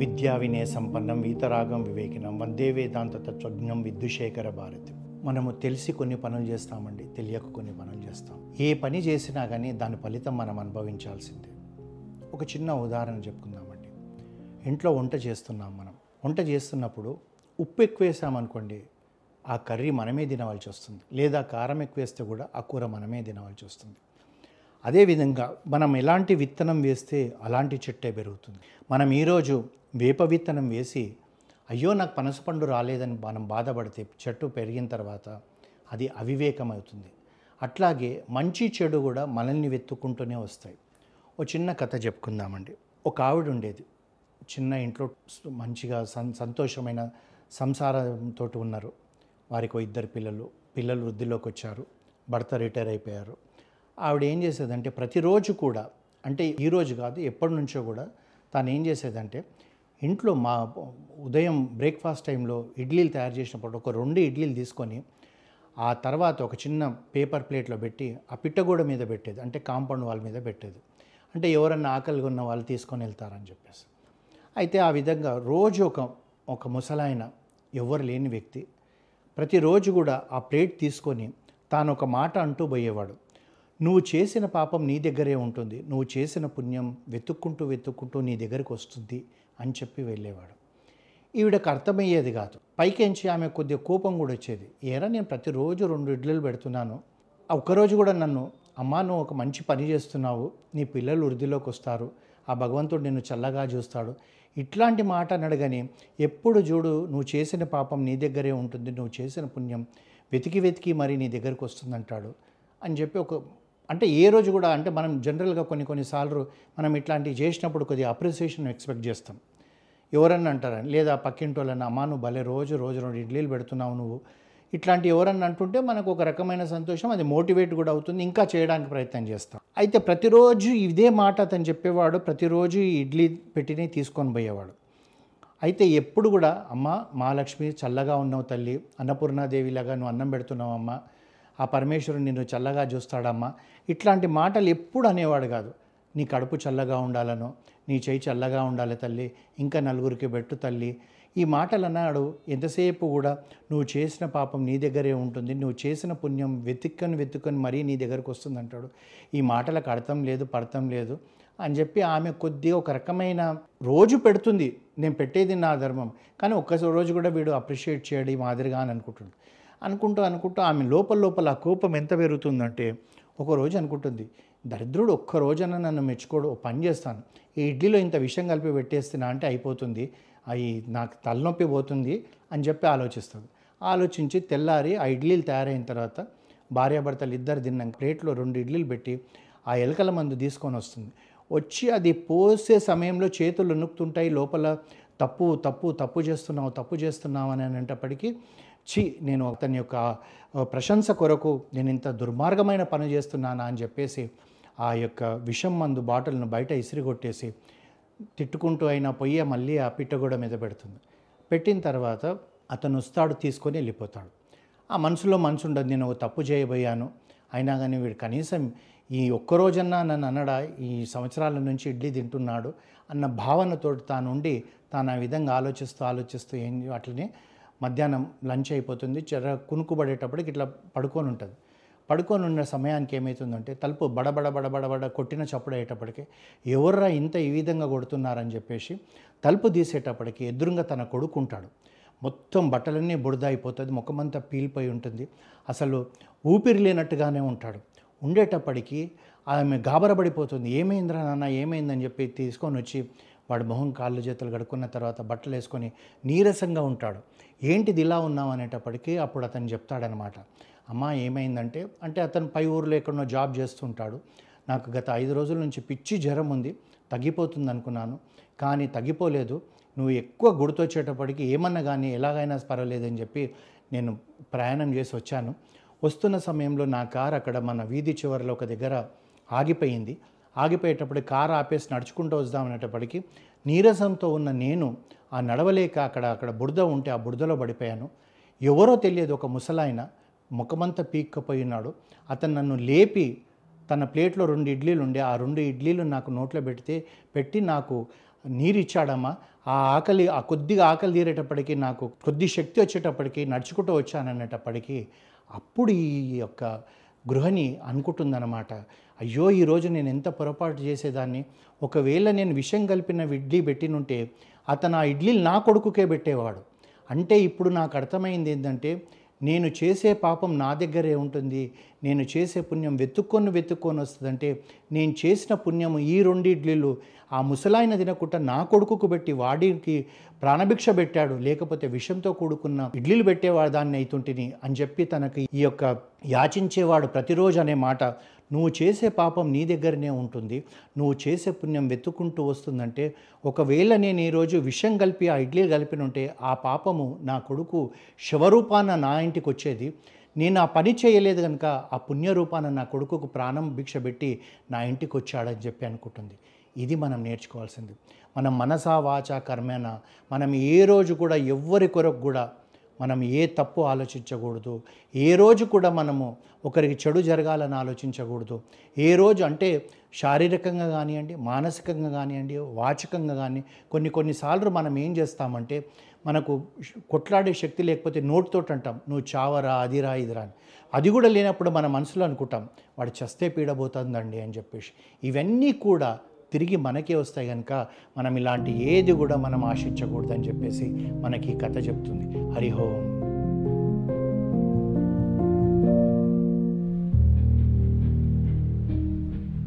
విద్యా వినయ సంపన్నం వీతరాగం వివేకినం వందే వేదాంత తత్వజ్ఞం విద్యుశేఖర భారతి. మనము తెలిసి కొన్ని పనులు చేస్తామండి తెలియక కొన్ని పనులు చేస్తాం. ఏ పని చేసినా కానీ దాని ఫలితం మనం అనుభవించాల్సిందే. ఒక చిన్న ఉదాహరణ చెప్పుకుందామండి. ఇంట్లో వంట చేస్తున్నాం మనం. వంట చేస్తున్నప్పుడు ఉప్పు ఎక్కువ వేసామనుకోండి ఆ కర్రీ మనమే తినవలసి వస్తుంది. లేదా కారం ఎక్కువ వేస్తే కూడా ఆ కూర మనమే తినవలసి వస్తుంది. అదేవిధంగా మనం ఎలాంటి విత్తనం వేస్తే అలాంటి చెట్టే పెరుగుతుంది. మనం ఈరోజు వేప విత్తనం వేసి అయ్యో నాకు పనసపండు రాలేదని మనం బాధపడితే చెట్టు పెరిగిన తర్వాత అది అవివేకం అవుతుంది అట్లాగే మంచి చెడు కూడా మనల్ని వెతుక్కుంటూనే వస్తాయి. ఓ చిన్న కథ చెప్పుకుందామండి. ఒక ఆవిడ ఉండేది. చిన్న ఇంట్లో మంచిగా సన్ సంతోషమైన సంసారంతో ఉన్నారు. వారికి ఇద్దరు పిల్లలు. పిల్లలు వృద్ధిలోకి వచ్చారు భర్త రిటైర్ అయిపోయారు. ఆవిడ ఏం చేసేదంటే ప్రతిరోజు కూడా అంటే ఈరోజు కాదు ఎప్పటి నుంచో కూడా తాను ఏం చేసేదంటే ఇంట్లో మా ఉదయం బ్రేక్ఫాస్ట్ టైంలో ఇడ్లీలు తయారు చేసినప్పుడు ఒక రెండు ఇడ్లీలు తీసుకొని ఆ తర్వాత ఒక చిన్న పేపర్ ప్లేట్లో పెట్టి ఆ పిట్టగూడ మీద పెట్టేది అంటే కాంపౌండ్ వాళ్ళ మీద పెట్టేది. అంటే ఎవరన్నా ఆకలిగా ఉన్న వాళ్ళు తీసుకొని వెళ్తారని చెప్పేసి. అయితే ఆ విధంగా రోజు ఒక ఒక ముసలాయన ఎవరు లేని వ్యక్తి ప్రతిరోజు కూడా ఆ ప్లేట్ తీసుకొని తాను ఒక మాట అంటూ పోయేవాడు. నువ్వు చేసిన పాపం నీ దగ్గరే ఉంటుంది. నువ్వు చేసిన పుణ్యం వెతుక్కుంటూ వెతుక్కుంటూ నీ దగ్గరికి వస్తుంది అని చెప్పి వెళ్ళేవాడు. ఈవిడకు అర్థమయ్యేది కాదు. పైకెంచి ఆమె కొద్దిగా కోపం కూడా వచ్చేది. ఏరా నేను ప్రతిరోజు రెండు ఇడ్లీలు పెడుతున్నాను. ఒక్కరోజు కూడా నన్ను అమ్మా నువ్వు ఒక మంచి పని చేస్తున్నావు. నీ పిల్లలు వృద్ధిలోకి వస్తారు. ఆ భగవంతుడు నిన్ను చల్లగా చూస్తాడు. ఇట్లాంటి మాట అనడగని ఎప్పుడు చూడు నువ్వు చేసిన పాపం నీ దగ్గరే ఉంటుంది. నువ్వు చేసిన పుణ్యం వెతికి వెతికి మరి నీ దగ్గరికి వస్తుందంటాడు అని చెప్పి ఒక అంటే ఏ రోజు కూడా అంటే మనం జనరల్గా కొన్ని కొన్నిసార్లు మనం ఇట్లాంటివి చేసినప్పుడు కొద్దిగా అప్రిసియేషన్ ఎక్స్పెక్ట్ చేస్తాం. ఎవరన్నా అంటారని లేదా పక్కింటి వాళ్ళని అమ్మా నువ్వు భలే రోజు రోజు రెండు ఇడ్లీలు పెడుతున్నావు నువ్వు. ఇట్లాంటి ఎవరన్నా అంటుంటే మనకు ఒక రకమైన సంతోషం అది మోటివేట్ కూడా అవుతుంది. ఇంకా చేయడానికి ప్రయత్నం చేస్తాం. అయితే ప్రతిరోజు ఇదే మాట అతను చెప్పేవాడు ప్రతిరోజు ఇడ్లీ పెట్టినే తీసుకొని పోయేవాడు. అయితే ఎప్పుడు కూడా అమ్మ మహాలక్ష్మి చల్లగా ఉన్నావు తల్లి అన్నపూర్ణాదేవిలాగా నువ్వు అన్నం పెడుతున్నావు అమ్మ ఆ పరమేశ్వరుడు నిన్ను చల్లగా చూస్తాడమ్మా. ఇట్లాంటి మాటలు ఎప్పుడు అనేవాడు కాదు. నీ కడుపు చల్లగా ఉండాలనో నీ చేయి చల్లగా ఉండాలి తల్లి ఇంకా నలుగురికి పెట్టు తల్లి. ఈ మాటలు అన్నాడు ఎంతసేపు కూడా నువ్వు చేసిన పాపం నీ దగ్గరే ఉంటుంది. నువ్వు చేసిన పుణ్యం వెతుక్కొని వెతుక్కొని మరీ నీ దగ్గరకు వస్తుంది అంటాడు ఈ మాటలకు అర్థం లేదు పడతం లేదు అని చెప్పి ఆమె కొద్దిగా ఒక రకమైన రోజు పెడుతుంది. నేను పెట్టేది నా ధర్మం. కానీ ఒక్క రోజు కూడా వీడు అప్రిషియేట్ చేయడు ఈ మాదిరిగా అని అనుకుంటుంది అనుకుంటూ అనుకుంటూ ఆమె లోపల లోపల ఆ కోపం ఎంత పెరుగుతుందంటే ఒక రోజు అనుకుంటుంది దరిద్రుడు ఒక్క రోజన నన్ను మెచ్చుకోడు ఓ పని చేస్తాను. ఈ ఇడ్లీలో ఇంత విషయం కలిపి పెట్టేస్తున్నా అంటే అయిపోతుంది. అవి నాకు తలనొప్పి పోతుంది అని చెప్పి ఆలోచిస్తుంది. ఆలోచించి తెల్లారి ఆ ఇడ్లీలు తయారైన తర్వాత భార్యాభర్తలు ఇద్దరు తిన్నాక ప్లేట్లో రెండు ఇడ్లీలు పెట్టి ఆ ఎలకల మందు తీసుకొని వస్తుంది. వచ్చి అది పోసే సమయంలో చేతులు నొక్కుతుంటాయి లోపల తప్పు తప్పు తప్పు చేస్తున్నావు తప్పు చేస్తున్నావు అని అనేటప్పటికీ చి నేను అతని యొక్క ప్రశంస కొరకు నేను ఇంత దుర్మార్గమైన పని చేస్తున్నానా అని చెప్పేసి ఆ యొక్క విషం మందు బాటిల్ను బయట ఇసిరిగొట్టేసి తిట్టుకుంటూ అయినా పొయ్యి మళ్ళీ ఆ పిట్టగూడ మీద పెడుతుంది. పెట్టిన తర్వాత అతను వస్తాడు తీసుకొని వెళ్ళిపోతాడు. ఆ మనసులో మనసు ఉండదు నేను తప్పు చేయబోయాను. అయినా కానీ వీడు కనీసం ఈ ఒక్కరోజన్నా నన్ను అన్నడా ఈ సంవత్సరాల నుంచి ఇడ్లీ తింటున్నాడు అన్న భావనతో తానుండి తాను ఆ విధంగా ఆలోచిస్తూ ఆలోచిస్తూ ఏం అట్లనే మధ్యాహ్నం లంచ్ అయిపోతుంది చెర కునుకుబడేటప్పటికి ఇట్లా పడుకొని ఉంటుంది. పడుకొని ఉన్న సమయానికి ఏమవుతుందంటే తలుపు బడబడ బడబడ బడ కొట్టిన చప్పుడు అయ్యేటప్పటికి ఎవర్రా ఇంత ఈ విధంగా కొడుతున్నారని చెప్పేసి తలుపు తీసేటప్పటికి ఎదురుగా తన కొడుకుంటాడు మొత్తం బట్టలన్నీ బురద అయిపోతుంది ముఖమంతా పీలిపోయి ఉంటుంది. అసలు ఊపిరి లేనట్టుగానే ఉంటాడు. ఉండేటప్పటికీ ఆమె గాబరపడిపోతుంది. ఏమైందిరా నాన్న? ఏమైందని చెప్పి తీసుకొని వచ్చి వాడు మొహం కాళ్ళు చేతులు కడుక్కున్న తర్వాత బట్టలు వేసుకొని నీరసంగా ఉంటాడు. ఏంటిది ఇలా ఉన్నావు? అనేటప్పటికీ అప్పుడు అతను చెప్తాడనమాట. అమ్మ ఏమైందంటే అంటే అతను పై ఊర్లో ఎక్కడో జాబ్ చేస్తుంటాడు. నాకు గత ఐదు రోజుల నుంచి పిచ్చి జ్వరం ఉంది. తగ్గిపోతుంది అనుకున్నాను కానీ తగ్గిపోలేదు. నువ్వు ఎక్కువ గుర్తొచ్చేటప్పటికి ఏమన్నా కానీ ఎలాగైనా పర్వాలేదని చెప్పి నేను ప్రయాణం చేసి వచ్చాను. వస్తున్న సమయంలో నా కారు అక్కడ మన వీధి చివరిలో ఒక దగ్గర ఆగిపోయింది. ఆగిపోయేటప్పుడు కారు ఆపేసి నడుచుకుంటూ వద్దామనేటప్పటికీ నీరసంతో ఉన్న నేను ఆ నడవలేక అక్కడ అక్కడ బురద ఉంటే ఆ బురదలో పడిపోయాను. ఎవరో తెలియదు ఒక ముసలాయన ముఖమంతా పీక్కపోయినాడు అతను నన్ను లేపి తన ప్లేట్లో రెండు ఇడ్లీలు ఉండే ఆ రెండు ఇడ్లీలు నాకు నోట్లో పెడితే పెట్టి నాకు నీరు ఇచ్చాడమ్మా ఆ ఆకలి ఆ కొద్దిగా ఆకలి తీరేటప్పటికి నాకు కొద్ది శక్తి వచ్చేటప్పటికి నడుచుకుంటూ వచ్చాననేటప్పటికీ అప్పుడు ఈ యొక్క గృహని అనుకుంటుందన్నమాట. అయ్యో ఈరోజు నేను ఎంత పొరపాటు చేసేదాన్ని? ఒకవేళ నేను విషం కలిపిన ఇడ్లీ పెట్టినుంటే అతను ఆ ఇడ్లీలు నా కొడుకుకే పెట్టేవాడు. అంటే ఇప్పుడు నాకు అర్థమైంది ఏంటంటే నేను చేసే పాపం నా దగ్గరే ఉంటుంది. నేను చేసే పుణ్యం వెతుక్కొని వెతుక్కొని వస్తుందంటే నేను చేసిన పుణ్యము ఈ రెండు ఇడ్లీలు ఆ ముసలాయన తినకుండా నా కొడుకుకు పెట్టి వాడికి ప్రాణభిక్ష పెట్టాడు లేకపోతే విషంతో కూడుకున్న ఇడ్లీలు పెట్టేవాడు దాన్ని అయితుంటిని అని చెప్పి తనకి ఈ యొక్క యాచించేవాడు ప్రతిరోజు అనే మాట. నువ్వు చేసే పాపం నీ దగ్గరనే ఉంటుంది. నువ్వు చేసే పుణ్యం వెతుక్కుంటూ వస్తుందంటే ఒకవేళ నేను ఈరోజు విషం కలిపి ఆ ఇడ్లీ కలిపినుంటే ఆ పాపము నా కొడుకు శివరూపాన నా ఇంటికి వచ్చేది. నేను ఆ పని చేయలేదు కనుక ఆ పుణ్యరూపాన నా కొడుకుకు ప్రాణం భిక్ష పెట్టి నా ఇంటికి వచ్చాడని చెప్పి అనుకుంటుంది. ఇది మనం నేర్చుకోవాల్సింది. మనం మనసా వాచ కర్మేన? మనం ఏ రోజు కూడా ఎవ్వరి కొరకు కూడా మనం ఏ తప్పు ఆలోచించకూడదు. ఏ రోజు కూడా మనము ఒకరికి చెడు జరగాలని ఆలోచించకూడదు. ఏ రోజు అంటే శారీరకంగా కానివ్వండి మానసికంగా కానివ్వండి వాచకంగా కానీ కొన్ని కొన్నిసార్లు మనం ఏం చేస్తామంటే మనకు కొట్లాడే శక్తి లేకపోతే నోటితోటి అంటాం నువ్వు చావరా అదిరా ఇదిరా అని. అది కూడా లేనప్పుడు మన మనసులో అనుకుంటాం వాడు చస్తే పీడబోతుందండి అని చెప్పేసి. ఇవన్నీ కూడా తిరిగి మనకే వస్తాయి కనుక మనం ఇలాంటి ఏది కూడా మనం ఆశించకూడదని చెప్పేసి మనకి కథ చెప్తుంది. హరిహోం